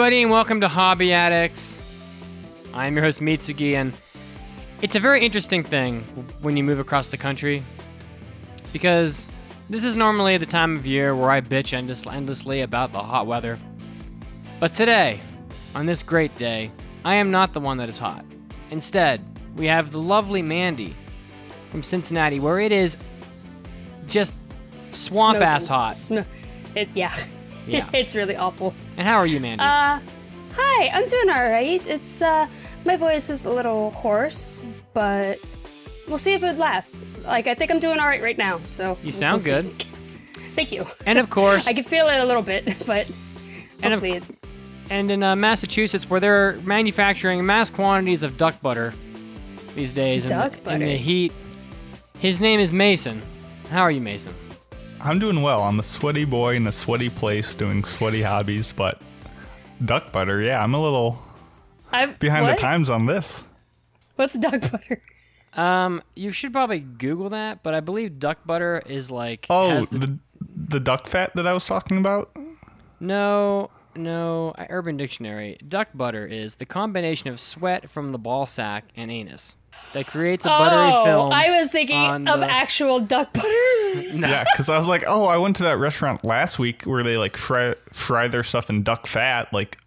everybody, and welcome to Hobby Addicts. I'm your host, Mitsugi, and it's a very interesting thing when you move across the country because this is normally the time of year where I bitch endless- endlessly about the hot weather. But today, on this great day, I am not the one that is hot. Instead, we have the lovely Mandy from Cincinnati, where it is just swamp ass hot. Sm- it, yeah. Yeah. it's really awful. And how are you, Mandy? Uh, hi, I'm doing alright. It's, uh, my voice is a little hoarse, but we'll see if it lasts. Like, I think I'm doing alright right now, so. You sound we'll good. Thank you. and of course, I can feel it a little bit, but And of- hopefully it. and in uh, Massachusetts, where they're manufacturing mass quantities of duck butter these days in, Duck in butter. the heat. His name is Mason. How are you, Mason? I'm doing well. I'm a sweaty boy in a sweaty place doing sweaty hobbies, but duck butter, yeah, I'm a little I'm behind what? the times on this. What's duck butter? Um, you should probably Google that, but I believe duck butter is like Oh, has the, the the duck fat that I was talking about? no no uh, Urban Dictionary. Duck butter is the combination of sweat from the ball sack and anus that creates a buttery oh, film. I was thinking of the- actual duck butter. Yeah, because I was like, oh, I went to that restaurant last week where they like fry, fry their stuff in duck fat. Like,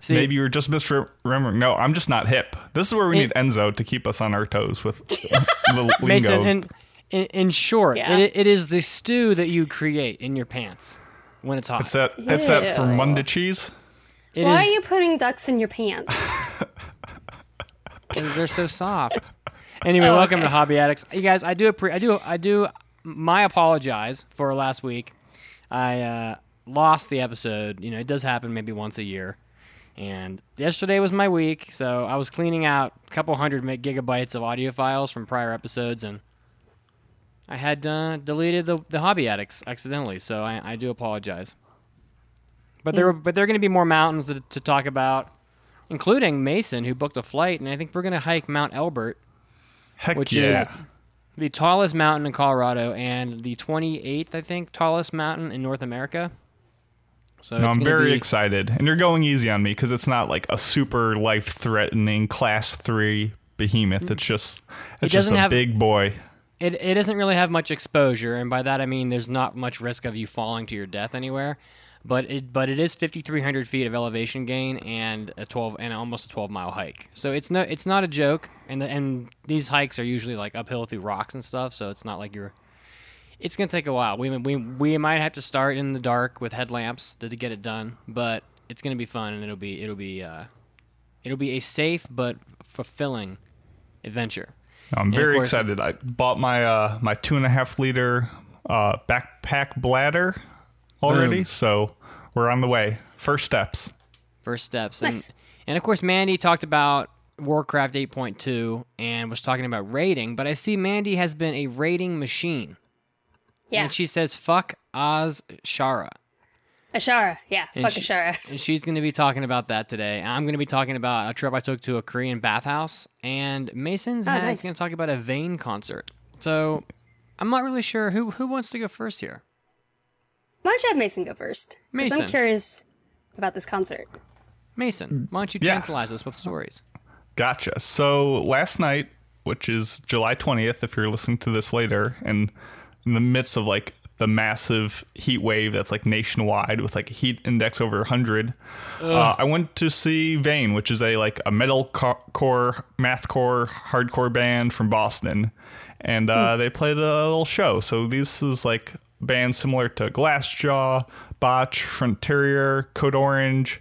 See- maybe you were just misremembering. No, I'm just not hip. This is where we It- need Enzo to keep us on our toes with the Mason, lingo. in, in, in short, Yeah. it, it is the stew that you create in your pants when it's hot. it's that it's that Ew. Fermunda cheese. It Why is- are you putting ducks in your pants? they're so soft. Anyway, Oh, welcome okay. to Hobby Addicts. You guys, I do appre- I do I do my apologize for last week. I uh, lost the episode. You know, it does happen maybe once a year. And yesterday was my week, so I was cleaning out a couple hundred gigabytes of audio files from prior episodes, and I had uh, deleted the, the Hobby Addicts accidentally. So I, I do apologize. But there, were, but there are going to be more mountains to, to talk about, including Mason, who booked a flight, and I think we're going to hike Mount Elbert, Heck Which yeah. is- the tallest mountain in Colorado and the 28th, I think, tallest mountain in North America. So No, I'm very be- excited, and you're going easy on me because it's not like a super life-threatening class three behemoth. It's just it's just a have- big boy. It, it doesn't really have much exposure, and by that I mean there's not much risk of you falling to your death anywhere. But it but it is 5,300 feet of elevation gain and a 12 and almost a 12 mile hike. So it's no it's not a joke. And the, and these hikes are usually like uphill through rocks and stuff. So it's not like you're. It's gonna take a while. We we we might have to start in the dark with headlamps to, to get it done, but it's gonna be fun and it'll be it'll be uh, it'll be a safe but fulfilling adventure. No, I'm of very course- excited. I bought my uh, my two and a half liter uh, backpack bladder already, Boom. so we're on the way. First steps. first steps. Nice. And, and of course, Mandy talked about Warcraft 8.2 and was talking about raiding, but I see Mandy has been a raiding machine. Yeah. And she says, fuck Oz Shara. Azshara. Yeah. And Fuck she- Azshara. And she's going to be talking about that today. I'm going to be talking about a trip I took to a Korean bathhouse. And Mason's Oh, nice. going to talk about a Vein concert. So I'm not really sure who, who wants to go first here. Why don't you have Mason go first? Mason. I'm curious about this concert. Mason, mm. why don't you Yeah. tantalize us with stories? Gotcha. So last night, which is July 20th, if you're listening to this later, and in the midst of like the massive heat wave that's like nationwide with like a heat index over 100, uh, I went to see Vein, which is a like a metal co- core, math core, hardcore band from Boston, and uh, they played a little show. So this is like bands similar to Glassjaw, Botch, Frontier, Code Orange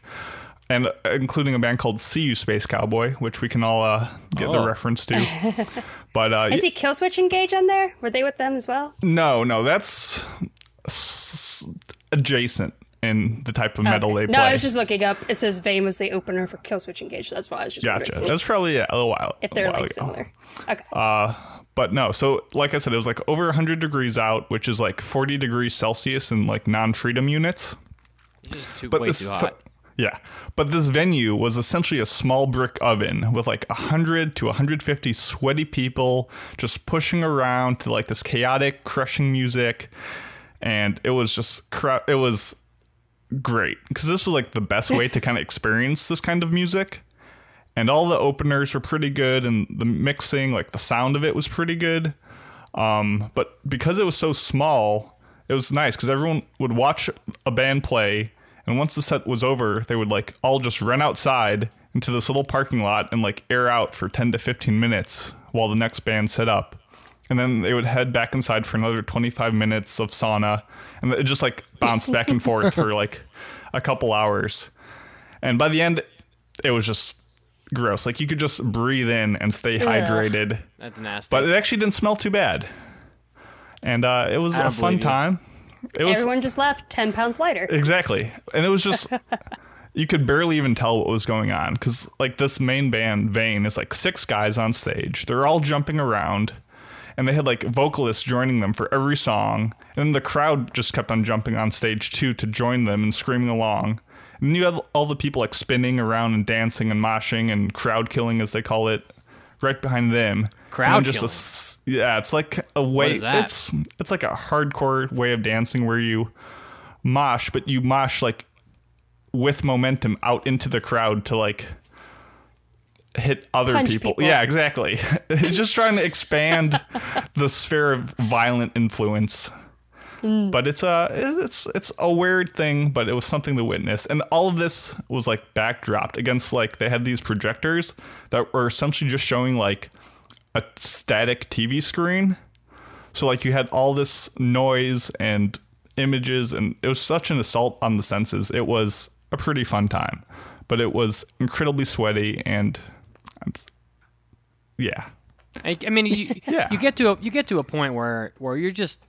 and uh, including a band called See You Space Cowboy, which we can all uh, get the Oh. reference to. but uh, Is he Killswitch Engage on there? Were they with them as well? no, no, that's s- adjacent. in the type of metal they play. no. I was just looking up. It says Vein was the opener for Killswitch Engage. That's why I was just gotcha. wondering That's probably yeah, a little while. if they're while like ago. similar. Okay. Uh, but no, so like I said, it was like over 100 degrees out, which is like 40 degrees Celsius in like non-treatum units. Just too, But way this, too hot. Yeah, but this venue was essentially a small brick oven with like 100 to 150 sweaty people just pushing around to like this chaotic, crushing music, and it was just it was great because this was like the best way to kind of experience this kind of music. And all the openers were pretty good, and the mixing, like the sound of it, was pretty good. Um, but because it was so small, it was nice because everyone would watch a band play, and once the set was over, they would like all just run outside into this little parking lot and like air out for 10 to 15 minutes while the next band set up. And then they would head back inside for another 25 minutes of sauna, and it just like bounced back and forth for like a couple hours. And by the end, it was just gross. Like you could just breathe in and stay hydrated That's nasty. but it actually didn't smell too bad. And uh, it was a fun believe you. time. Was Everyone just left 10 pounds lighter. exactly, and it was just you could barely even tell what was going on because like this main band, Vein, is like six guys on stage. They're all jumping around, and they had like vocalists joining them for every song, and then the crowd just kept on jumping on stage too to join them and screaming along. And then you had all the people like spinning around and dancing and moshing and crowd killing as they call it, right behind them. Crowd And just a yeah, it's like a way. is that? It's it's like a hardcore way of dancing where you mosh, but you mosh like with momentum out into the crowd to like hit other people. people. Yeah, exactly. it's just trying to expand the sphere of violent influence. Mm. But it's a it's it's a weird thing, but it was something to witness. And all of this was like backdropped against like they had these projectors that were essentially just showing like a static TV screen. So like you had all this noise and images and it was such an assault on the senses. It was a pretty fun time. But it was incredibly sweaty and yeah. I, I mean, you, Yeah. you get to a, you get to a point where where you're just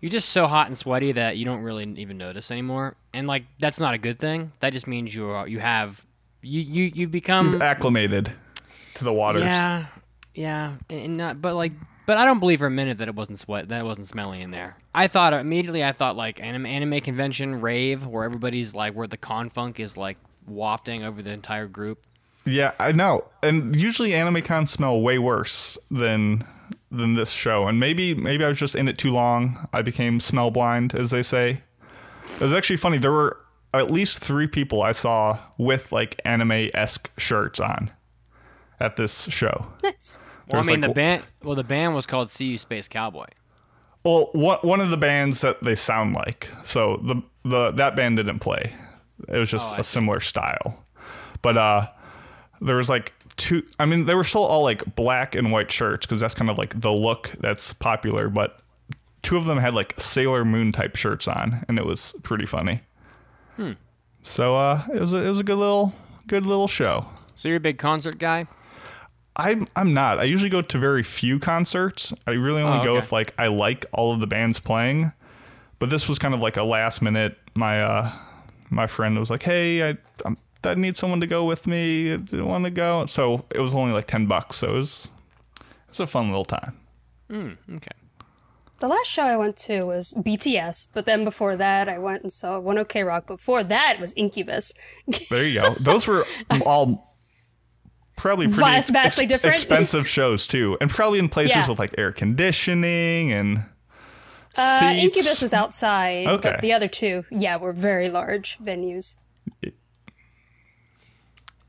you're just so hot and sweaty that you don't really even notice anymore, and like that's not a good thing. That just means you are you have you you you become acclimated to the waters. yeah yeah and, and not but like but I don't believe for a minute that it wasn't sweat that it wasn't smelly in there. I thought immediately I thought like anime anime convention rave where everybody's like where the con funk is like wafting over the entire group. Yeah, I know. And usually anime cons smell way worse than than this show. And maybe maybe I was just in it too long. I became smell blind, as they say. It was actually funny. There were at least three people I saw with like anime esque shirts on at this show. Nice. Well, I mean like, the band well the band was called See You Space Cowboy. Well, one one of the bands that they sound like. So the the that band didn't play. It was just Oh, a see. similar style. But uh there was like two I mean they were still all like black and white shirts because that's kind of like the look that's popular, but two of them had like Sailor Moon type shirts on and it was pretty funny. Hmm. So uh it was a, it was a good little good little show. So you're a big concert guy? I'm I'm not. I usually go to very few concerts. I really only Oh, go if like I like all of the bands playing. But this was kind of like a last minute. My uh my friend was like, "Hey, I I'm, I need someone to go with me. Do you want to go?" So it was only like ten bucks. So it was it's a fun little time. Mm, Okay. The last show I went to was BTS, but then before that, I went and saw One OK Rock. Before that was Incubus. There you go. Those were all probably pretty Vast- vastly different. expensive shows too, and probably in places Yeah. with like air conditioning and. Uh. Incubus was outside, Okay. but the other two, yeah, were very large venues.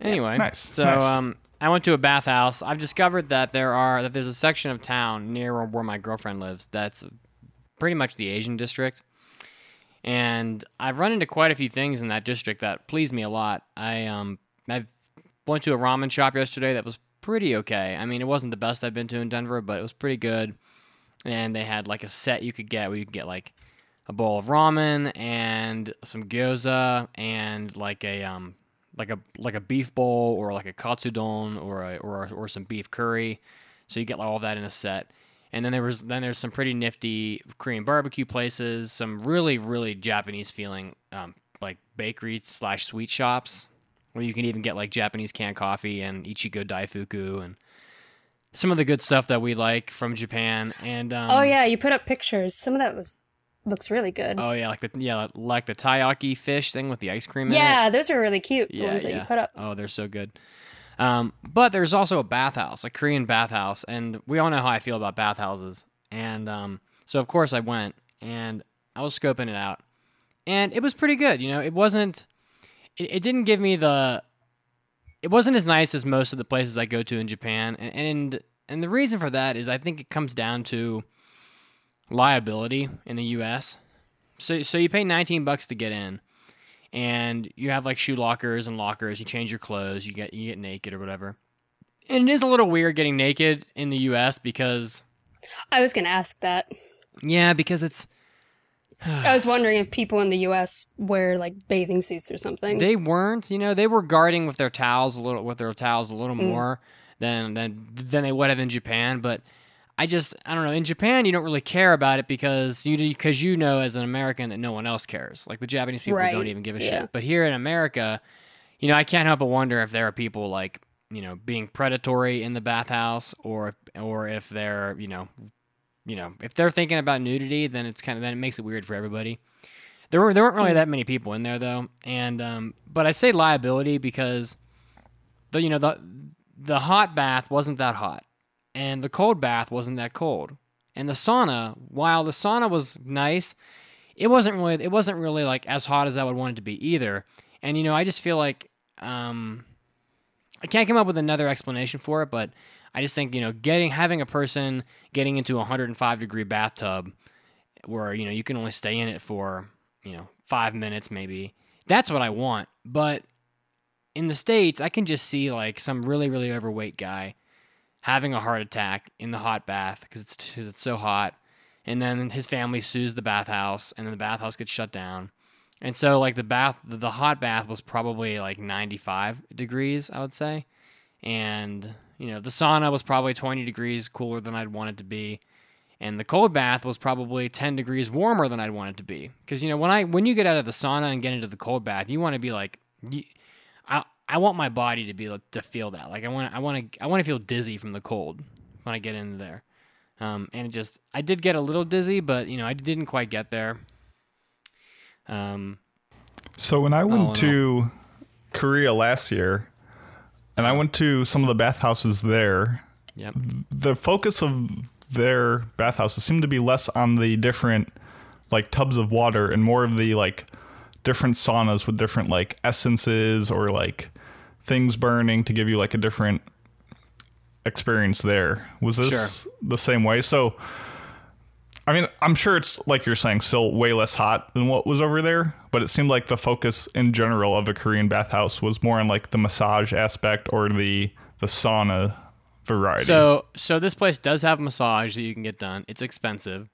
Anyway, Nice, So nice. um, I went to a bathhouse. I've discovered that there are that there's a section of town near where my girlfriend lives that's pretty much the Asian district, and I've run into quite a few things in that district that please me a lot. I um I went to a ramen shop yesterday that was pretty okay. I mean, it wasn't the best I've been to in Denver, but it was pretty good. And they had like a set you could get where you could get like a bowl of ramen and some gyoza and like a um like a like a beef bowl or like a katsudon or a, or or some beef curry. So you get all that in a set. And then there was then there's some pretty nifty Korean barbecue places, some really really Japanese feeling um, like bakery slash sweet shops where you can even get like Japanese canned coffee and Ichigo Daifuku and some of the good stuff that we like from Japan. And um, oh yeah, you put up pictures. Some of that was looks really good. oh yeah, like the yeah like the taiyaki fish thing with the ice cream. in it. yeah, those are really cute. The Yeah, ones that yeah. you put up. Oh, they're so good. Um, but there's also a bathhouse, a Korean bathhouse, and we all know how I feel about bathhouses. And um, so of course I went and I was scoping it out, and it was pretty good. You know, it wasn't. It, it didn't give me the. It wasn't as nice as most of the places I go to in Japan, and and and the reason for that is I think it comes down to liability in the U.S. So so you pay 19 bucks to get in and you have like shoe lockers and lockers. You change your clothes. You get you get naked or whatever. And it is a little weird getting naked in the U.S. because I was gonna ask that. yeah, because it's I was wondering if people in the U.S. wear like bathing suits or something. they weren't. You know, they were guarding with their towels a little with their towels a little mm. more than than than they would have in Japan. But I just I don't know. In Japan, you don't really care about it because you because you know as an American that no one else cares. Like the Japanese people Right, don't even give a yeah. shit. But here in America, you know, I can't help but wonder if there are people like you know being predatory in the bathhouse, or or if they're you know, you know, if they're thinking about nudity, then it's kind of then it makes it weird for everybody. There were there weren't really that many people in there though, and um, but I say liability because the you know the the hot bath wasn't that hot, and the cold bath wasn't that cold, and the sauna while the sauna was nice, it wasn't really it wasn't really like as hot as I would want it to be either, and you know I just feel like um, I can't come up with another explanation for it, but I just think you know getting having a person getting into a 105 degree bathtub where you know you can only stay in it for you know five minutes maybe that's what i want. But in the states i can just see like some really really overweight guy having a heart attack in the hot bath because it's, 'cause it's so hot. And then his family sues the bathhouse and then the bathhouse gets shut down. And so like the bath the, hot bath was probably like 95 degrees i would say. And you know the sauna was probably 20 degrees cooler than i'd want it to be and the cold bath was probably 10 degrees warmer than I'd want it to be. Because you know when I when you get out of the sauna and get into the cold bath, you want to be like, you, I I want my body to be like, to feel that. Like I want I want to I want to feel dizzy from the cold when I get in there. Um, and it just I did get a little dizzy, but you know I didn't quite get there. Um, So when I Oh, went no. to Korea last year, and I went to some of the bathhouses there, yep. the focus of their bathhouses seemed to be less on the different like tubs of water and more of the like different saunas with different like essences or like things burning to give you like a different experience there. Was this the same way? So I mean, I'm sure it's like you're saying, still way less hot than what was over there, but it seemed like the focus in general of a Korean bathhouse was more on like the massage aspect or the the sauna variety. So so this place does have massage that you can get done. It's expensive.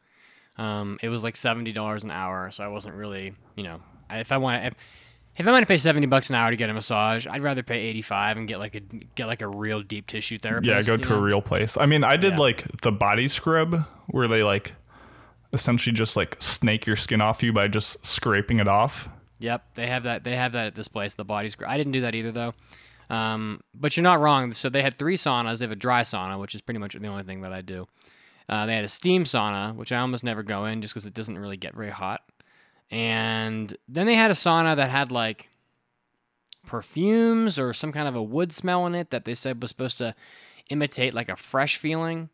Um, it was like seventy dollars an hour, so I wasn't really, you know, if I want if, if I want to pay seventy bucks an hour to get a massage, I'd rather pay eighty five and get like a get like a real deep tissue therapist. yeah, go to know? a real place. I mean, I did Yeah. like the body scrub where they like essentially just like snake your skin off you by just scraping it off. Yep, they have that. They have that at this place. The body's. I didn't do that either though. Um, but you're not wrong. So they had three saunas. They have a dry sauna, which is pretty much the only thing that I do. Uh, they had a steam sauna, which I almost never go in just because it doesn't really get very hot. And then they had a sauna that had like perfumes or some kind of a wood smell in it that they said was supposed to imitate like a fresh feeling.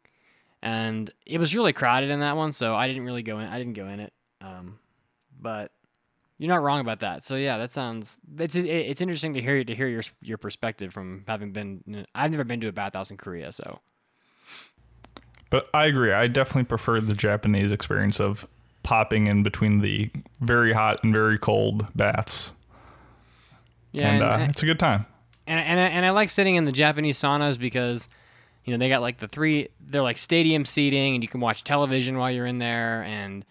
And it was really crowded in that one, so I didn't really go in. I didn't go in it. Um, but you're not wrong about that. So yeah, that sounds it's it's interesting to hear to hear your your perspective from having been. I've never been to a bathhouse in Korea, so But I agree. I definitely prefer the Japanese experience of popping in between the very hot and very cold baths. yeah. and, and, uh, it's a good time. and and I, and I like sitting in the Japanese saunas because you know they got like the three they're like stadium seating and you can watch television while you're in there and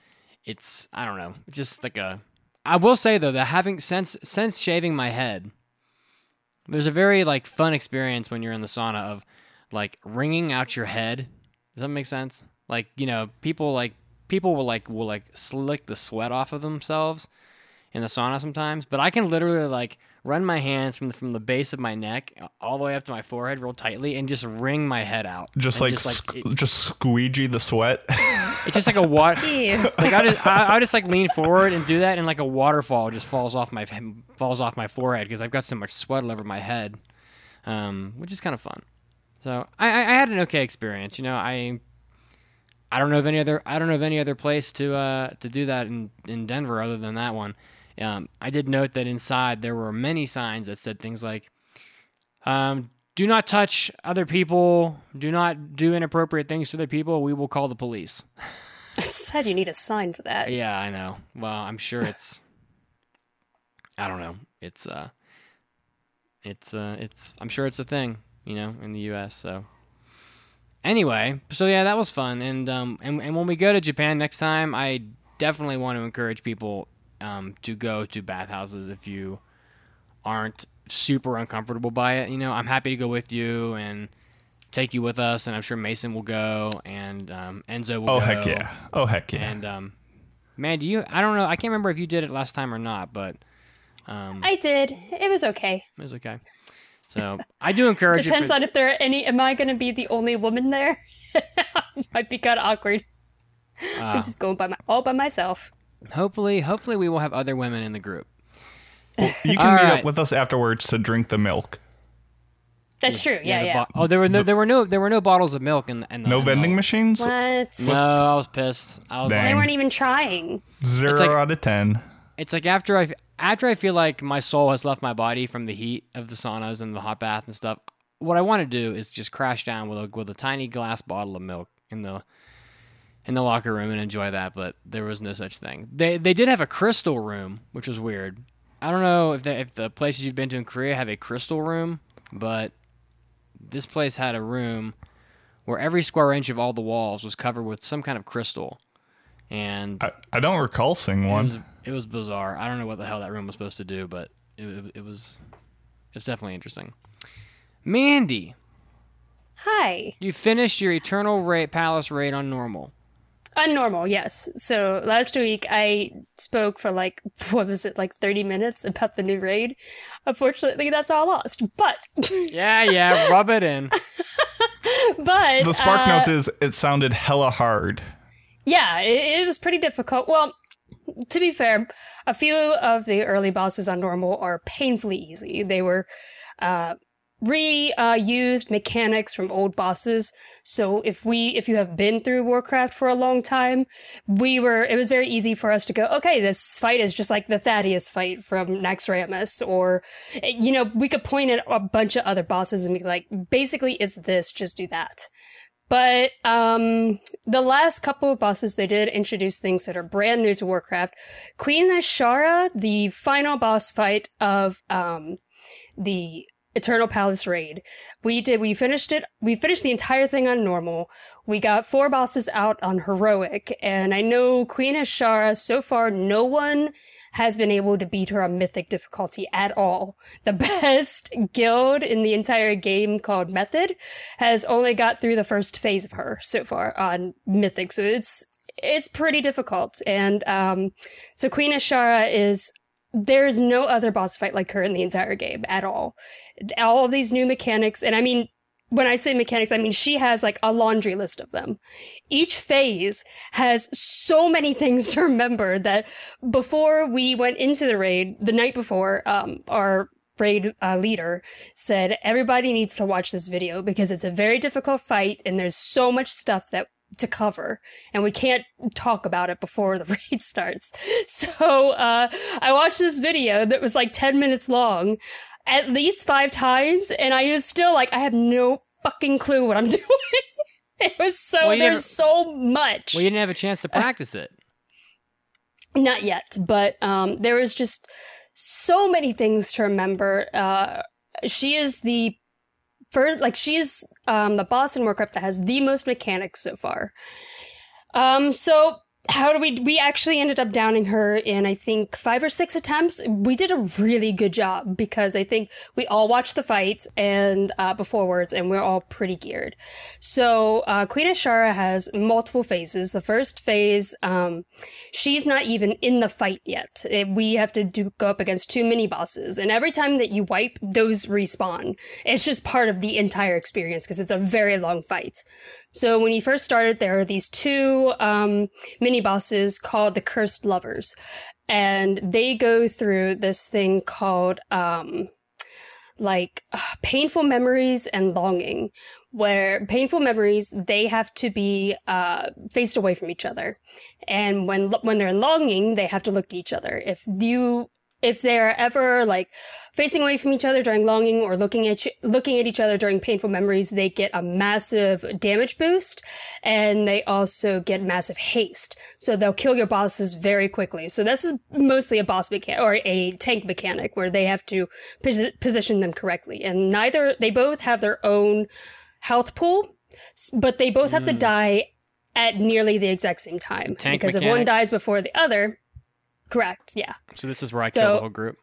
it's I don't know just like a I will say though that having since since shaving my head there's a very like fun experience when you're in the sauna of like wringing out your head. Does that make sense? Like you know, people like people will like will like slick the sweat off of themselves in the sauna sometimes, but I can literally like run my hands from the, from the base of my neck all the way up to my forehead real tightly and just wring my head out. Just like, just, sque- just squeegee the sweat. it's just like a water. Like I just I, I just like lean forward and do that, and like a waterfall just falls off my falls off my forehead because I've got so much sweat all over my head, um, which is kind of fun. So I, I I had an okay experience. You know, I I don't know of any other I don't know of any other place to uh, to do that in in Denver other than that one. Um, I did note that inside there were many signs that said things like, um, "Do not touch other people. Do not do inappropriate things to other people. We will call the police." I said you need a sign for that. Yeah, I know. Well, I'm sure it's. I don't know. It's uh. It's uh. It's. I'm sure it's a thing. You know, in the U.S. So. Anyway, so yeah, that was fun, and um, and and when we go to Japan next time, I definitely want to encourage people um to go to bathhouses if you aren't super uncomfortable by it. You know, I'm happy to go with you and take you with us, and I'm sure Mason will go and um, Enzo will go. oh go. heck yeah! Oh heck yeah! And um, man, do you? I don't know. I can't remember if you did it last time or not, but um, I did. It was okay. it was okay. So I do encourage you. Depends For, on if there are any. Am I going to be the only woman there? Might be kind of awkward. uh, I'm just going by my all by myself. Hopefully, hopefully we will have other women in the group. you can all meet right. up with us afterwards to drink the milk. That's true. Yeah, the yeah. bo- oh, there were no, there were no, there were no bottles of milk in, in the No in vending the, machines. What? No, I was pissed. I was Dang. They like, weren't even trying. Zero like- out of ten. it's like after I after I feel like my soul has left my body from the heat of the saunas and the hot bath and stuff. What I want to do is just crash down with a with a tiny glass bottle of milk in the in the locker room and enjoy that. But there was no such thing. They they did have a crystal room, which was weird. I don't know if they, if the places you've been to in Korea have a crystal room, but this place had a room where every square inch of all the walls was covered with some kind of crystal, and I, I don't recall seeing it one. was it was bizarre. I don't know what the hell that room was supposed to do, but it, it, it was it was definitely interesting. Mandy, Hi. you finished your Eternal Ra- Palace raid on normal. Unnormal, yes. So last week I spoke for like what was it, like thirty minutes about the new raid. Unfortunately, that's all lost. But Yeah, yeah, rub it in. but the spark uh, notes is it sounded hella hard. Yeah, it, it was pretty difficult. Well, to be fair, a few of the early bosses on normal are painfully easy. They were uh, reused mechanics from old bosses. So if we, if you have been through Warcraft for a long time, we were. It was very easy for us to go. Okay, this fight is just like the Thaddius fight from Naxxramas, or you know, we could point at a bunch of other bosses and be like, basically, it's this. Just do that. But um, the last couple of bosses, they did introduce things that are brand new to Warcraft. Queen Azshara, the final boss fight of um, the Eternal Palace raid. We did. We finished it. We finished the entire thing on normal. We got four bosses out on heroic, and I know Queen Azshara. So far, no one has been able to beat her on mythic difficulty at all. The best guild in the entire game called Method has only got through the first phase of her so far on mythic. So it's it's pretty difficult. And um so Queen Azshara is there is no other boss fight like her in the entire game at all. All of these new mechanics, and I mean when I say mechanics, I mean she has like a laundry list of them. Each phase has so many things to remember that before we went into the raid, the night before, um, our raid uh, leader said everybody needs to watch this video because it's a very difficult fight and there's so much stuff that to cover and we can't talk about it before the raid starts so uh, i watched this video that was like 10 minutes long at least five times and i was still like i have no fucking clue what i'm doing it was so Well, there's so much Well, you didn't have a chance to practice it. not yet, but um, there is just so many things to remember. Uh, she is the first, like she's um, the boss in Warcraft that has the most mechanics so far. Um, so how do we we actually ended up downing her in I think five or six attempts. We did a really good job because I think we all watched the fights and uh, beforewards, and we're all pretty geared. So uh, Queen Azshara has multiple phases. The first phase, um, she's not even in the fight yet. It- we have to do go up against two mini bosses, and every time that you wipe, those respawn. It's just part of the entire experience because it's a very long fight. So when you first started, there are these two um, mini bosses called the Cursed Lovers, and they go through this thing called um, like uh, painful memories and longing. Where painful memories they have to be uh, faced away from each other, and when when they're in longing, they have to look at each other. If you if they're ever like facing away from each other during longing or looking at looking at each other during painful memories, they get a massive damage boost and they also get massive haste. So they'll kill your bosses very quickly. So this is mostly a boss mechanic or a tank mechanic where they have to posi- position them correctly. And neither they both have their own health pool, but they both have to mm. die at nearly the exact same time Tank because if one dies before the other, correct, yeah. So this is where I So- kill the whole group.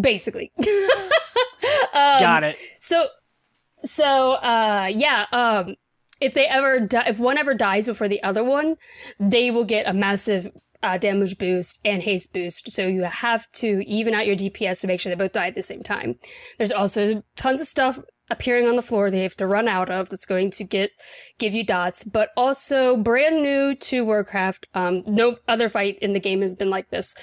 basically. um, Got it. So, so uh, yeah. Um, if they ever, di- if one ever dies before the other one, they will get a massive uh, damage boost and haste boost. So you have to even out your DPS to make sure they both die at the same time. There's also tons of stuff appearing on the floor they have to run out of that's going to get give you dots but also brand new to warcraft um, no other fight in the game has been like this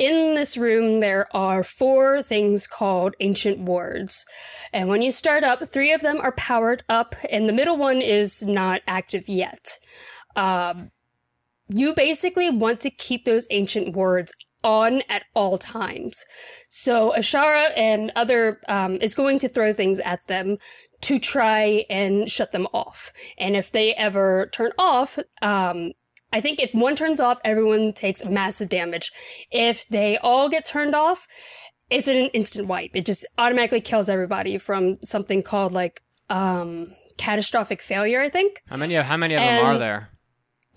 in this room, there are four things called ancient wards. And when you start up, three of them are powered up, and the middle one is not active yet. Um, you basically want to keep those ancient wards on at all times. So Azshara and other um, is going to throw things at them to try and shut them off. And if they ever turn off, um, I think if one turns off, everyone takes massive damage. If they all get turned off, it's an instant wipe. It just automatically kills everybody from something called like um catastrophic failure, I think. How many? How many of them are there?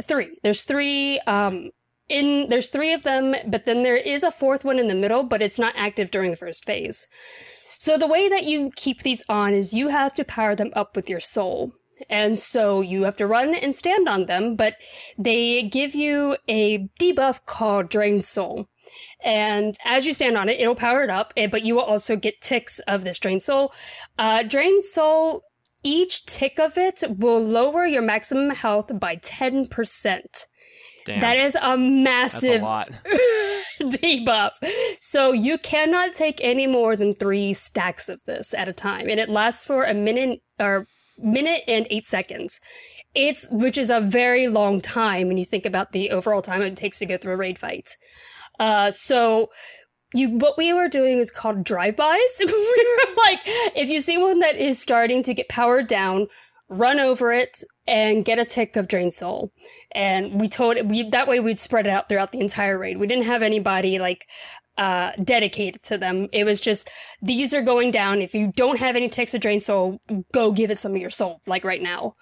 Three. There's three um in there's three of them, but then there is a fourth one in the middle, but it's not active during the first phase. So the way that you keep these on is you have to power them up with your soul. And so you have to run and stand on them, but they give you a debuff called Drain Soul. And as you stand on it, it'll power it up, eh, but you will also get ticks of this Drain Soul. Uh, Drained Soul, each tick of it will lower your maximum health by 10%. Damn, That is a a massive lot. debuff. So you cannot take any more than three stacks of this at a time, and it lasts for a minute or minute and eight seconds. It's which is a very long time when you think about the overall time it takes to go through a raid fight. Uh, so you what we were doing is called drive-bys. we were like, if you see one that is starting to get powered down, run over it and get a tick of drain soul. And we told we that way we'd spread it out throughout the entire raid. We didn't have anybody like uh dedicated to them. It was just these are going down. If you don't have any ticks of drain soul, go give it some of your soul, like right now.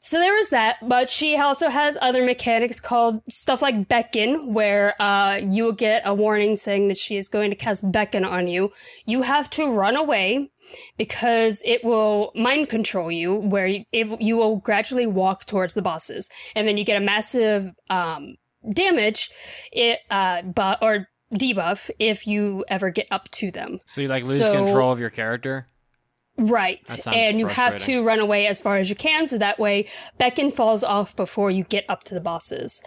So there was that, but she also has other mechanics called stuff like beckon, where uh, you will get a warning saying that she is going to cast beckon on you. You have to run away because it will mind control you, where you, it, you will gradually walk towards the bosses, and then you get a massive um, damage, it uh, but or debuff if you ever get up to them. So you like lose So- control of your character. Right. And you have to run away as far as you can, so that way Beckon falls off before you get up to the bosses.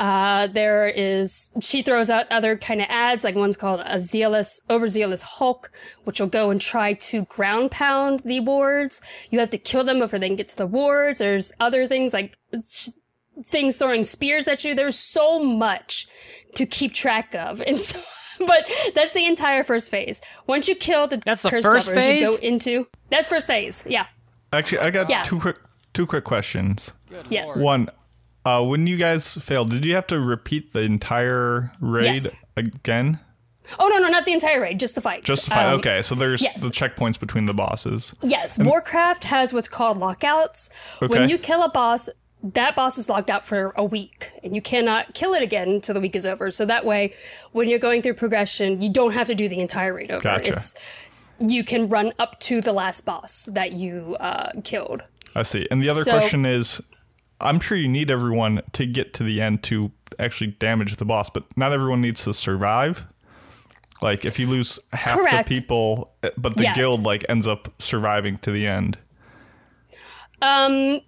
Uh, there is, she throws out other kind of ads, like one's called a zealous, overzealous Hulk, which will go and try to ground pound the wards. You have to kill them before they can get to the wards. There's other things like sh- things throwing spears at you. There's so much to keep track of. And so, but that's the entire first phase. Once you kill the That's the first lovers, you go phase? into that's first phase. Yeah. Actually, I got Yeah. two quick two quick questions. Good Yes. One, uh, when you guys failed, did you have to repeat the entire raid Yes. again? Oh no, no, not the entire raid, just the fight. Just to fight. Um, okay, so there's yes. the checkpoints between the bosses. Yes, Warcraft has what's called lockouts. Okay. When you kill a boss, that boss is locked out for a week and you cannot kill it again until the week is over. So that way, when you're going through progression, you don't have to do the entire raid over. Gotcha. It's you can run up to the last boss that you uh, killed. I see. And the other So- question is I'm sure you need everyone to get to the end to actually damage the boss, but not everyone needs to survive. Like if you lose half Correct. the people, eh, but the Yes. guild like ends up surviving to the end. Um,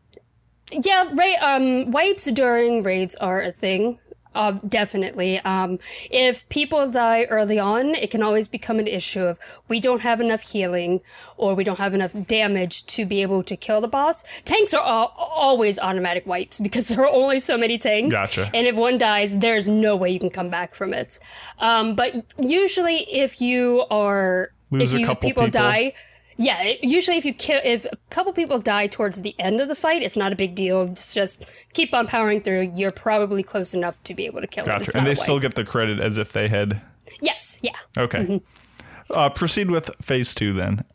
yeah, right. Um, wipes during raids are a thing. Uh, definitely. Um, if people die early on, it can always become an issue of we don't have enough healing or we don't have enough damage to be able to kill the boss. Tanks are al- always automatic wipes because there are only so many tanks. Gotcha. And if one dies, there's no way you can come back from it. Um, but usually, if you are Lose if a you couple people, people. die, yeah, it- usually if you kill, if a couple people die towards the end of the fight, it's not a big deal. Just, just keep on powering through. You're probably close enough to be able to kill it. Gotcha. It's And they still get the credit as if they had. yes, yeah. Okay. Mm-hmm. Uh, proceed with phase two then.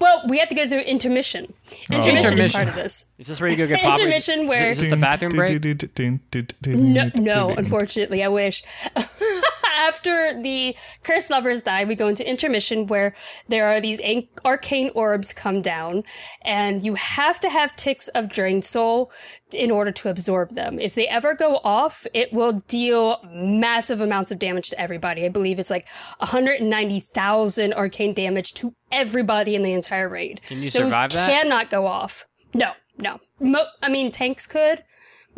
Well, we have to go through intermission. Intermission, is Intermission. part of this. Is this where you go get poppers? Intermission Is, where- is this the bathroom break? No, no, unfortunately, I wish. After the cursed lovers die, we go into intermission where there are these an- arcane orbs come down, and you have to have ticks of drain soul in order to absorb them. If they ever go off, it will deal massive amounts of damage to everybody. I believe it's like 190,000 arcane damage to everybody in the entire raid. Can you Those survive that? Cannot go off. No, no. Mo- I mean, tanks could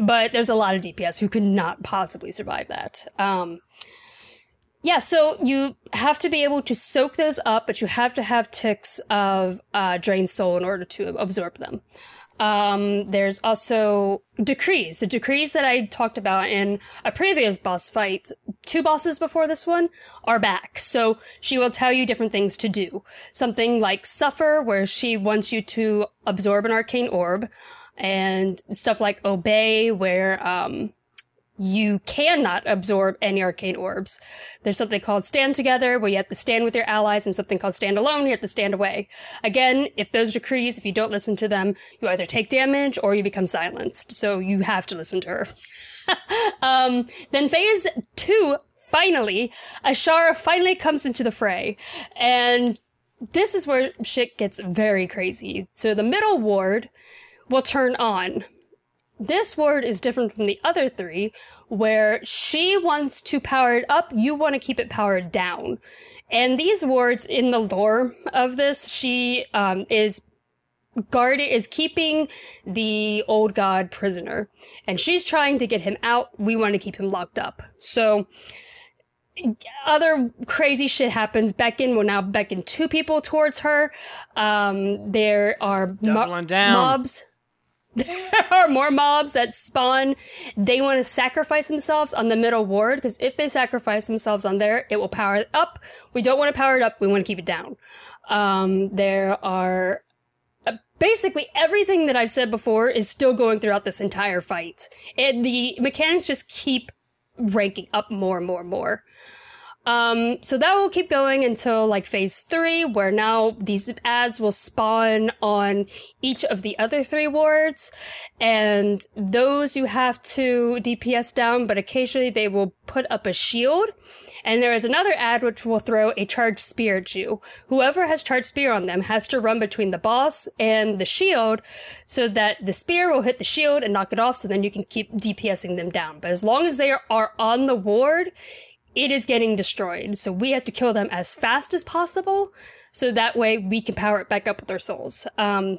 but there's a lot of DPS who could not possibly survive that. Um, yeah, so you have to be able to soak those up, but you have to have ticks of uh, drain soul in order to absorb them. Um, there's also decrees. The decrees that I talked about in a previous boss fight, two bosses before this one, are back. So she will tell you different things to do. Something like suffer, where she wants you to absorb an arcane orb, and stuff like obey, where um, you cannot absorb any arcane orbs. There's something called stand together where you have to stand with your allies and something called stand alone, you have to stand away. Again, if those decrees, if you don't listen to them, you either take damage or you become silenced. So you have to listen to her. um, then phase two, finally, Azshara finally comes into the fray. And this is where shit gets very crazy. So the middle ward will turn on this ward is different from the other three, where she wants to power it up, you want to keep it powered down. And these wards, in the lore of this, she um, is guard is keeping the old god prisoner, and she's trying to get him out. We want to keep him locked up. So. Other crazy shit happens. Beckon will now beckon two people towards her. Um, there are mo- mobs there are more mobs that spawn. They want to sacrifice themselves on the middle ward because if they sacrifice themselves on there, it will power it up. We don't want to power it up. We want to keep it down. Um, there are uh, basically everything that I've said before is still going throughout this entire fight. And the mechanics just keep ranking up more and more and more. Um, so that will keep going until like phase three, where now these ads will spawn on each of the other three wards, and those you have to DPS down, but occasionally they will put up a shield. And there is another ad which will throw a charged spear at you. Whoever has charged spear on them has to run between the boss and the shield so that the spear will hit the shield and knock it off so then you can keep DPSing them down. But as long as they are, are on the ward, it is getting destroyed. So we have to kill them as fast as possible so that way we can power it back up with our souls. Um,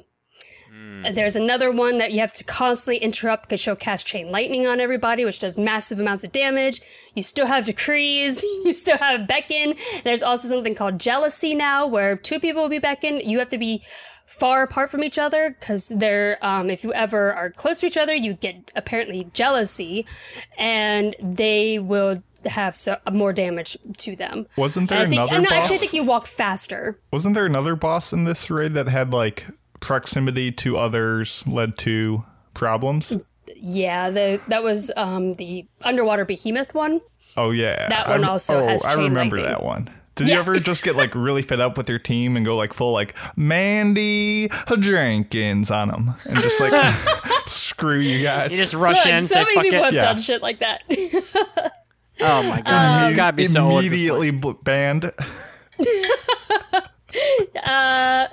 There's another one that you have to constantly interrupt because she'll cast chain lightning on everybody, which does massive amounts of damage. You still have decrees, you still have beckon. There's also something called jealousy now, where two people will be beckon. You have to be far apart from each other because they're um, if you ever are close to each other, you get apparently jealousy, and they will have so more damage to them. Wasn't there And I think, another and boss? actually, I think you walk faster. Wasn't there another boss in this raid that had like proximity to others led to problems? Yeah, the that was um, the underwater behemoth one. Oh yeah, That one I- also oh, has I remember lightning. that one. Did you ever just get like really fed up with your team and go like full like Mandy Jenkins on them and just like Screw you guys. You just rush Look, in, so say many fuck people it. have Yeah. done shit like that. Oh my god, it's gotta be so old. at immediately banned. uh,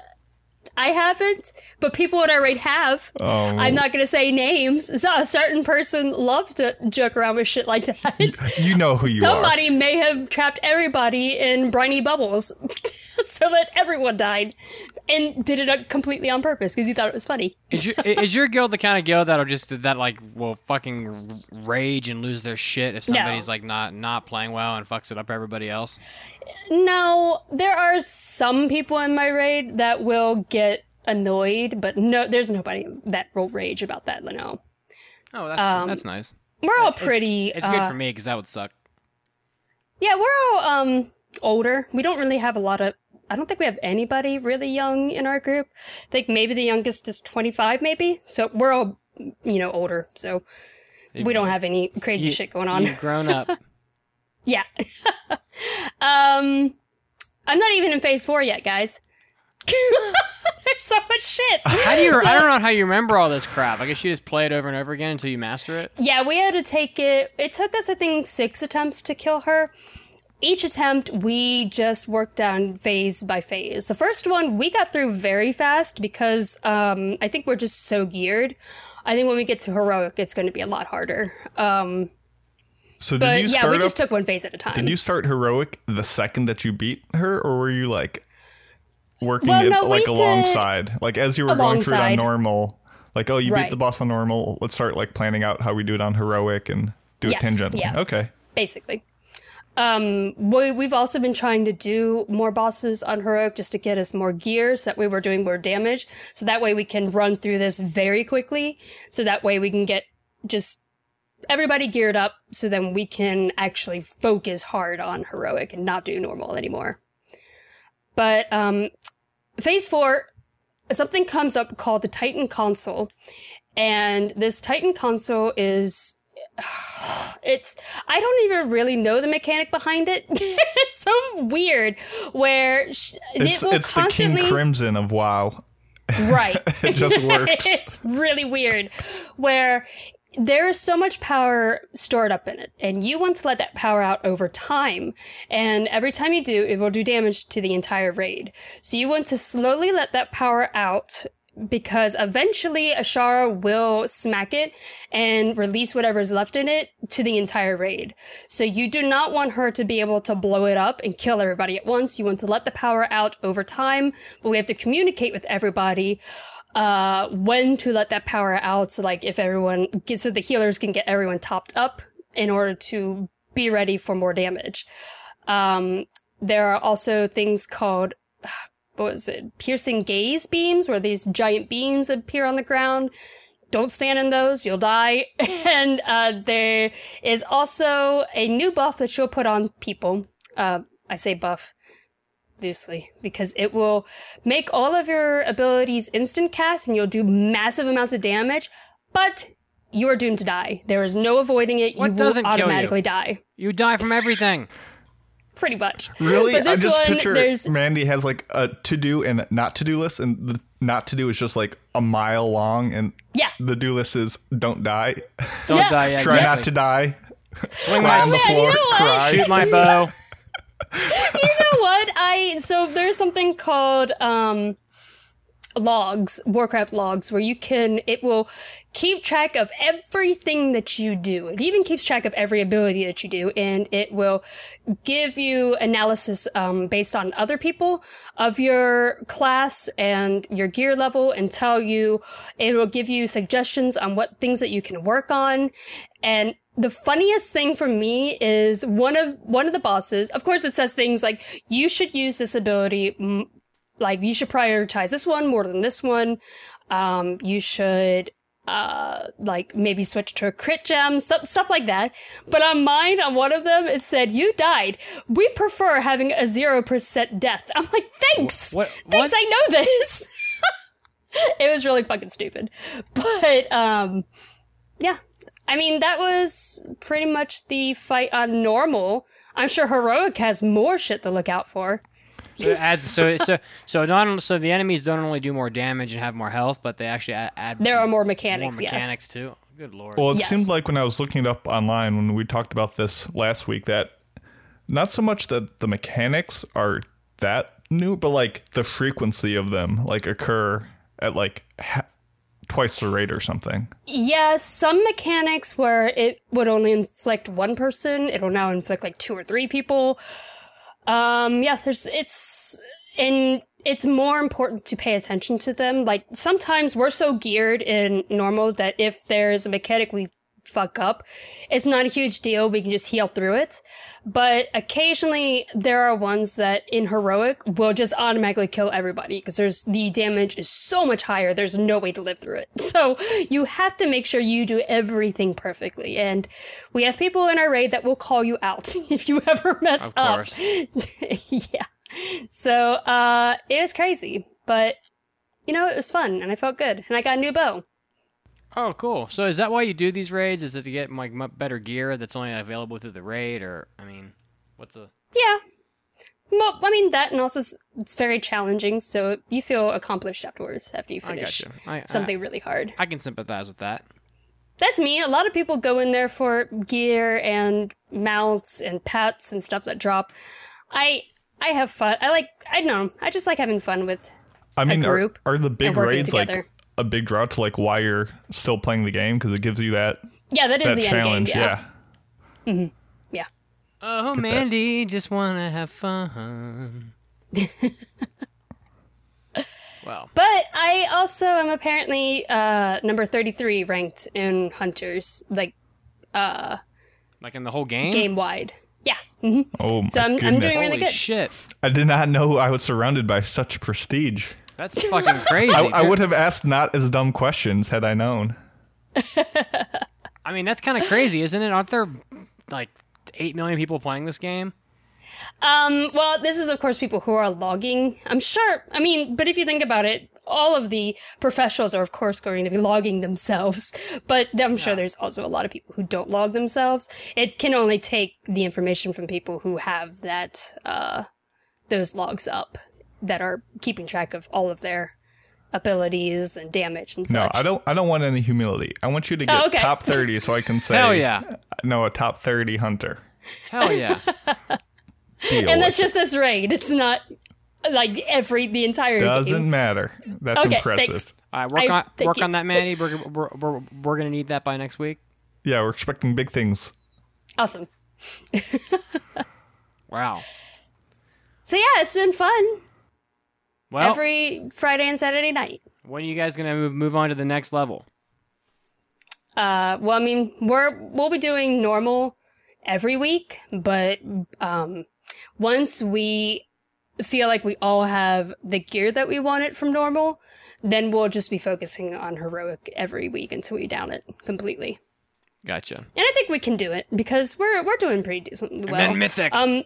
I haven't, but people in our raid have. Oh, I'm not going to say names. So a certain person loves to joke around with shit like that. you know who you are. Somebody may have trapped everybody in briny bubbles so that everyone died and did it completely on purpose because he thought it was funny. Is your, is your guild the kind of guild that'll just that like will fucking rage and lose their shit if somebody's like not not playing well and fucks it up for everybody else? No, there are some people in my raid that will get annoyed, but no, there's nobody that will rage about that. No, Oh, that's that's nice. we're all It's- pretty. It's, good uh, for me because that would suck. Yeah, we're all um older. We don't really have a lot of. I don't think we have anybody really young in our group. I think maybe the youngest is 25, maybe. So we're all, you know, older. So we don't have any crazy You- shit going on. You've grown up. Yeah. um, I'm not even in phase four yet, guys. There's so much shit. How do you? So- I don't know how you remember all this crap. I guess you just play it over and over again until you master it. Yeah, we had to take it. It took us, I think, six attempts to kill her. Each attempt, we just worked down phase by phase. The first one, we got through very fast because um, I think we're just so geared. I think when we get to heroic, it's going to be a lot harder. Um, So did but you yeah, start we up, just took one phase at a time. Did you start heroic the second that you beat her, or were you like working Well, no, we like alongside, like as you were going through it on normal? Like, oh, you beat the boss on normal. Let's start like planning out how we do it on heroic and do Yes, it tangentially. yeah. Okay. basically. Um, we, we've also been trying to do more bosses on heroic just to get us more gear, so that way we're doing more damage. So that way we can run through this very quickly. So that way we can get just everybody geared up, so then we can actually focus hard on heroic and not do normal anymore. But um, phase four, something comes up called the Titan console, and this Titan console is it's I don't even really know the mechanic behind it. it's so weird where sh- It's it will it's the King constantly Crimson of WoW. right. It just works. it's really weird where there is so much power stored up in it, and you want to let that power out over time. And every time you do, it will do damage to the entire raid. So you want to slowly let that power out because eventually Azshara will smack it and release whatever is left in it to the entire raid. So you do not want her to be able to blow it up and kill everybody at once. You want to let the power out over time, but we have to communicate with everybody uh when to let that power out so like if everyone gets so the healers can get everyone topped up in order to be ready for more damage um there are also things called what was it piercing gaze beams where these giant beams appear on the ground don't stand in those you'll die and uh there is also a new buff that you'll put on people uh i say buff loosely because it will make all of your abilities instant cast and you'll do massive amounts of damage, but you are doomed to die. There is no avoiding it. What you will kill you? automatically die. You die from everything. Pretty much. Really? But I this just one, picture there's Mandy has like a to do and not to do list, and the not to do is just like a mile long, and yeah. the do list is don't die, Don't Yeah. die. Yeah, try exactly. not to die, Swing my on the man, you floor, know cry. shoot my bow. you know what? I so there's something called um logs, Warcraft logs, where you can it will keep track of everything that you do. It even keeps track of every ability that you do, and it will give you analysis um, based on other people of your class and your gear level, and tell you. It will give you suggestions on what things that you can work on, and the funniest thing for me is one of one of the bosses. Of course, it says things like you should use this ability, mm, like you should prioritize this one more than this one. Um, you should uh like maybe switch to a crit gem stuff stuff like that but on mine on one of them it said you died we prefer having a zero percent death i'm like thanks What- thanks what? i know this it was really fucking stupid but um yeah I mean, that was pretty much the fight on normal. I'm sure heroic has more shit to look out for. So it adds so so so not so the enemies don't only do more damage and have more health, but they actually add, add There are more mechanics. more mechanics, mechanics too. Good lord. Well, it Yes. seemed like when I was looking it up online when we talked about this last week that not so much that the mechanics are that new, but like the frequency of them like occur at like ha- twice the rate or something. Yeah, some mechanics where it would only inflict one person, it'll now inflict like two or three people. Um, yeah, there's it's and it's more important to pay attention to them. Like sometimes we're so geared in normal that if there's a mechanic we fuck up, it's not a huge deal. We can just heal through it. But occasionally there are ones that in heroic will just automatically kill everybody because there's the damage is so much higher. There's no way to live through it. So you have to make sure you do everything perfectly. And we have people in our raid that will call you out if you ever mess Of up. yeah. So uh it was crazy, but you know, it was fun and I felt good. And I got a new bow. Oh, cool. So is that why you do these raids? Is it to get like mu- better gear that's only available through the raid, or I mean, what's a Yeah. Well, I mean that, and also it's- it's very challenging. So you feel accomplished afterwards after you finish got you. I, something really hard. I, I can sympathize with that. That's me. A lot of people go in there for gear and mounts and pets and stuff that drop. I I have fun. I like. I don't know. I just like having fun with. I mean, are, group are the big and raids together. like a big draw to like why you're still playing the game because it gives you that Yeah, that is that the end game. challenge? Yeah. yeah. yeah. Oh, that. Mandy, just wanna have fun. well, But I also am apparently uh, number thirty-three ranked in hunters, like uh like in the whole game. game wide. Yeah. hmm Oh my So I'm- I'm doing really Holy good. shit, I did not know I was surrounded by such prestige. That's fucking crazy. I, I would have asked not as dumb questions had I known. I mean, that's kind of crazy, isn't it? Aren't there like eight million people playing this game? Um, well, this is of course people who are logging. I'm sure. I mean, but if you think about it, all of the professionals are of course going to be logging themselves. But I'm sure there's also a lot of people who don't log themselves. It can only take the information from people who have that uh those logs up that are keeping track of all of their abilities and damage and such. No. I don't. I don't want any humility. I want you to oh, get Oh, okay. top thirty so I can say, Hell yeah. no, a top thirty hunter. Hell yeah. And that's with just this raid. It's not like every the entire it. doesn't game. matter. That's Okay, impressive. thanks. All right, work I- on work you. on that, Mandy. We're, we're, we're, we're gonna need that by next week. Yeah, we're expecting big things. Awesome. Wow. So yeah, it's been fun. Well, every Friday and Saturday night. when are you guys gonna move move on to the next level? Uh, well, I mean, we're we'll be doing normal every week, but um, once we feel like we all have the gear that we wanted from normal, then we'll just be focusing on heroic every week until we down it completely. Gotcha. And I think we can do it because we're we're doing pretty decently well. and then mythic. Um,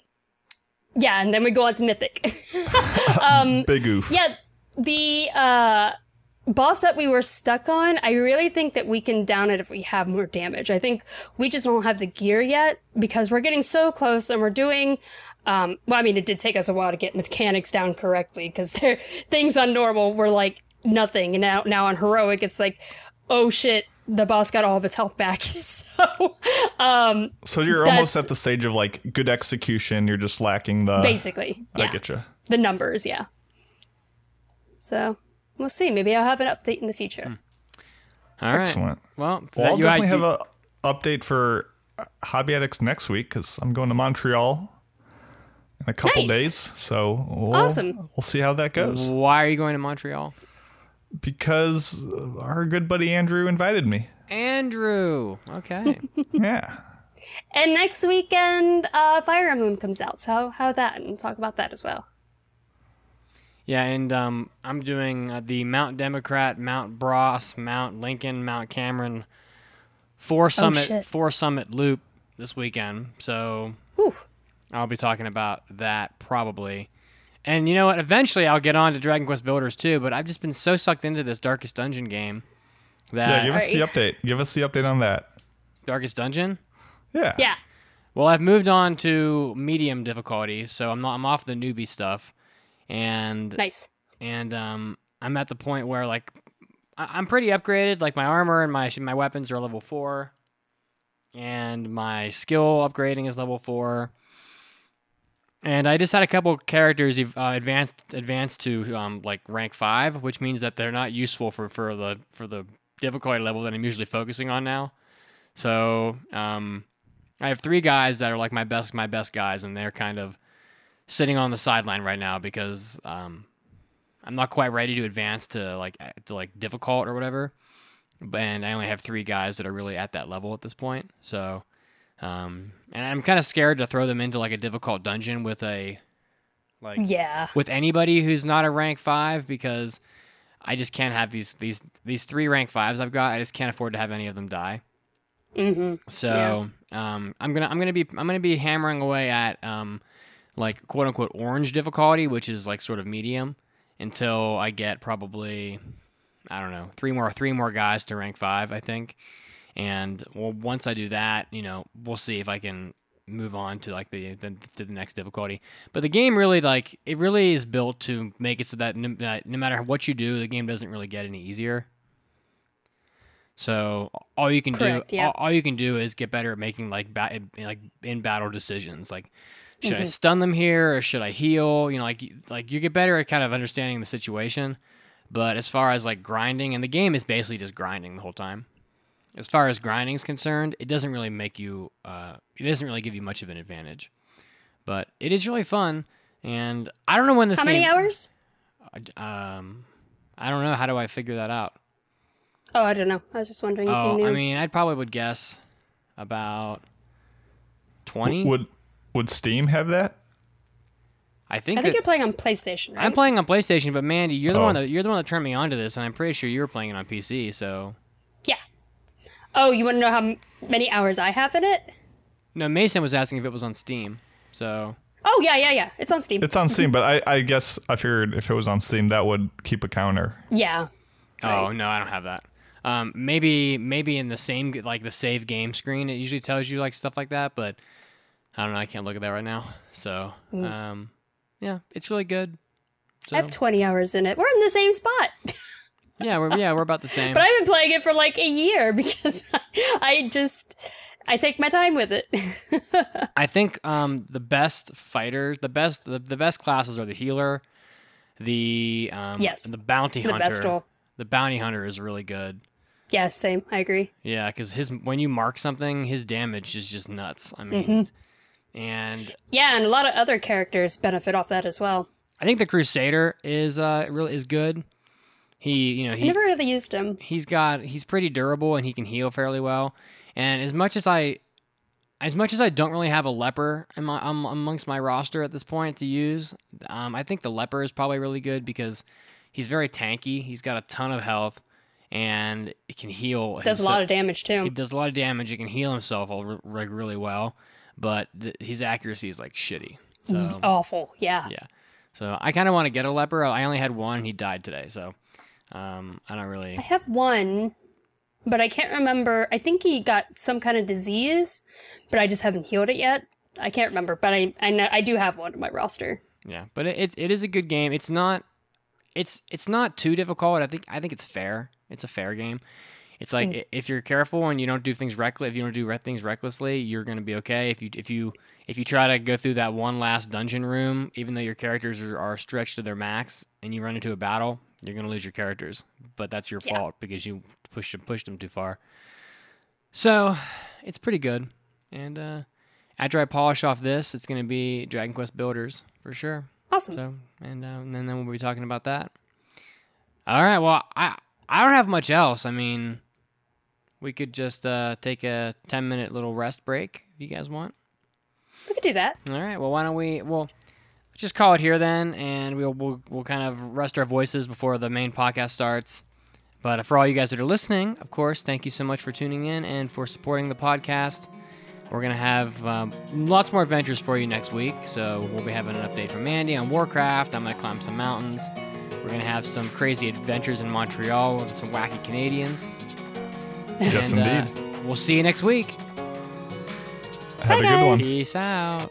yeah, and then we go on to mythic. um, Big oof. yeah, the uh, boss that we were stuck on, I really think that we can down it if we have more damage. I think we just don't have the gear yet because we're getting so close and we're doing. Um, well, I mean, it did take us a while to get mechanics down correctly because there things on normal were like nothing, and now now on heroic it's like, oh shit, the boss got all of its health back. so, um, So you're almost at the stage of like good execution. You're just lacking the. basically, I yeah. get you. the numbers, yeah. So we'll see. Maybe I'll have an update in the future. All right. Excellent. Well, Well, I'll you definitely have a update for uh, Hobby Addicts next week because I'm going to Montreal in a couple Nice. days. So we'll, Awesome. We'll see how that goes. Why are you going to Montreal? Because uh, our good buddy Andrew invited me. Andrew. Okay. Yeah. And next weekend, uh, Fire Emblem comes out. So how, how that? And talk about that as well. yeah, and um, I'm doing uh, the Mount Democrat, Mount Bross, Mount Lincoln, Mount Cameron, four summit, shit. four summit loop this weekend. So Whew. I'll be talking about that probably. And you know what? Eventually, I'll get on to Dragon Quest Builders too. But I've just been so sucked into this Darkest Dungeon game That Yeah, give us the update. Give us the update on that. Darkest Dungeon. Yeah. Yeah. Well, I've moved on to medium difficulty, so I'm not. I'm off the newbie stuff, and Nice. and um, I'm at the point where like I- I'm pretty upgraded. Like my armor and my my weapons are level four, and my skill upgrading is level four. And I just had a couple characters uh, advanced advanced to um, like rank five, which means that they're not useful for, for the for the difficulty level that I'm usually focusing on now. So um, I have three guys that are like my best my best guys, and they're kind of sitting on the sideline right now because um, I'm not quite ready to advance to like to like difficult or whatever. And I only have three guys that are really at that level at this point. So, um, and I'm kind of scared to throw them into like a difficult dungeon with a like Yeah. with anybody who's not a rank five because I just can't have these these these three rank fives I've got. I just can't afford to have any of them die. hmm So um, I'm gonna I'm gonna be I'm gonna be hammering away at um, like quote unquote orange difficulty, which is like sort of medium, until I get probably I don't know three more three more guys to rank five, I think. And well, once I do that, you know, we'll see if I can move on to like the, the to the next difficulty. But the game really like it really is built to make it so that no, that no matter what you do, the game doesn't really get any easier. So all you can Correct, do, yeah. all, all you can do is get better at making like ba- like in battle decisions. Like, should I mm-hmm. stun them here or should I heal? You know, like like you get better at kind of understanding the situation. But as far as like grinding, and the game is basically just grinding the whole time. As far as grinding is concerned, it doesn't really make you. Uh, it doesn't really give you much of an advantage. But it is really fun, and I don't know when this. How many hours? Um, I don't know. How do I figure that out? Oh, I don't know. I was just wondering if you Oh, knew. I mean, I probably would guess about twenty. Would would Steam have that? I think, I think that- you're playing on PlayStation, right? I'm playing on PlayStation, but Mandy, you're the Oh. one that you're the one that turned me on to this, and I'm pretty sure you were playing it on PC. So yeah. Oh, you want to know how many hours I have in it? no, Mason was asking if it was on Steam. So Oh, yeah, yeah, yeah. It's on Steam. It's on Steam, but I, I guess I figured if it was on Steam, that would keep a counter. yeah. oh no, I don't have that. Um, maybe maybe in the same like the save game screen, it usually tells you like stuff like that, but I don't know. I can't look at that right now. So Mm. um, yeah, it's really good. So, I have 20 hours in it. We're in the same spot. yeah, we're yeah we're about the same. But I've been playing it for like a year because I just I take my time with it. I think um, the best fighters, the best, the, the best classes are the healer, the um, Yes. the bounty The hunter. The bounty hunter is really good. yeah, same. I agree. Yeah, because his when you mark something, his damage is just nuts. I mean, Mm-hmm. and Yeah, and a lot of other characters benefit off that as well. I think the crusader is uh really is good. He you know I he never really used him. he's got he's pretty durable and he can heal fairly well. And as much as I as much as I don't really have a leper in my, amongst my roster at this point to use, um, I think the leper is probably really good because he's very tanky. He's got a ton of health and it can heal. Does a lot of damage too. He does a lot of damage. He can heal himself all re- really well, but th- his accuracy is like shitty. So Awful. Yeah. yeah, so I kind of want to get a leper. I only had one. He died today, so um, I don't really. I have one, but I can't remember. I think he got some kind of disease, but I just haven't healed it yet. I can't remember, but I I know I do have one in my roster. Yeah, but it, it, it is a good game. It's not it's it's not too difficult. I think I think it's fair. It's a fair game. It's like i if you're careful and you don't do things reckless, if you don't do things recklessly, you're gonna be okay. If you if you if you try to go through that one last dungeon room, even though your characters are, are stretched to their max, and you run into a battle, you're gonna lose your characters. But that's your Yeah. fault because you pushed pushed them too far. So it's pretty good. And uh, after I polish off this, it's gonna be Dragon Quest Builders for sure. Awesome. So and, uh, and then we'll be talking about that. All right. Well, I I don't have much else. I mean, we could just uh, take a ten minute little rest break if you guys want. we could do that. All right. Well, why don't we? Well, just call it here then, and we'll we'll, we'll kind of rest our voices before the main podcast starts. But for all you guys that are listening, of course, thank you so much for tuning in and for supporting the podcast. We're gonna have um, lots more adventures for you next week. So we'll be having an update from Mandy on Warcraft. I'm gonna climb some mountains. We're gonna have some crazy adventures in Montreal with some wacky Canadians. Yes, And, uh, indeed. we'll see you next week. Have a Bye, good one. Peace out.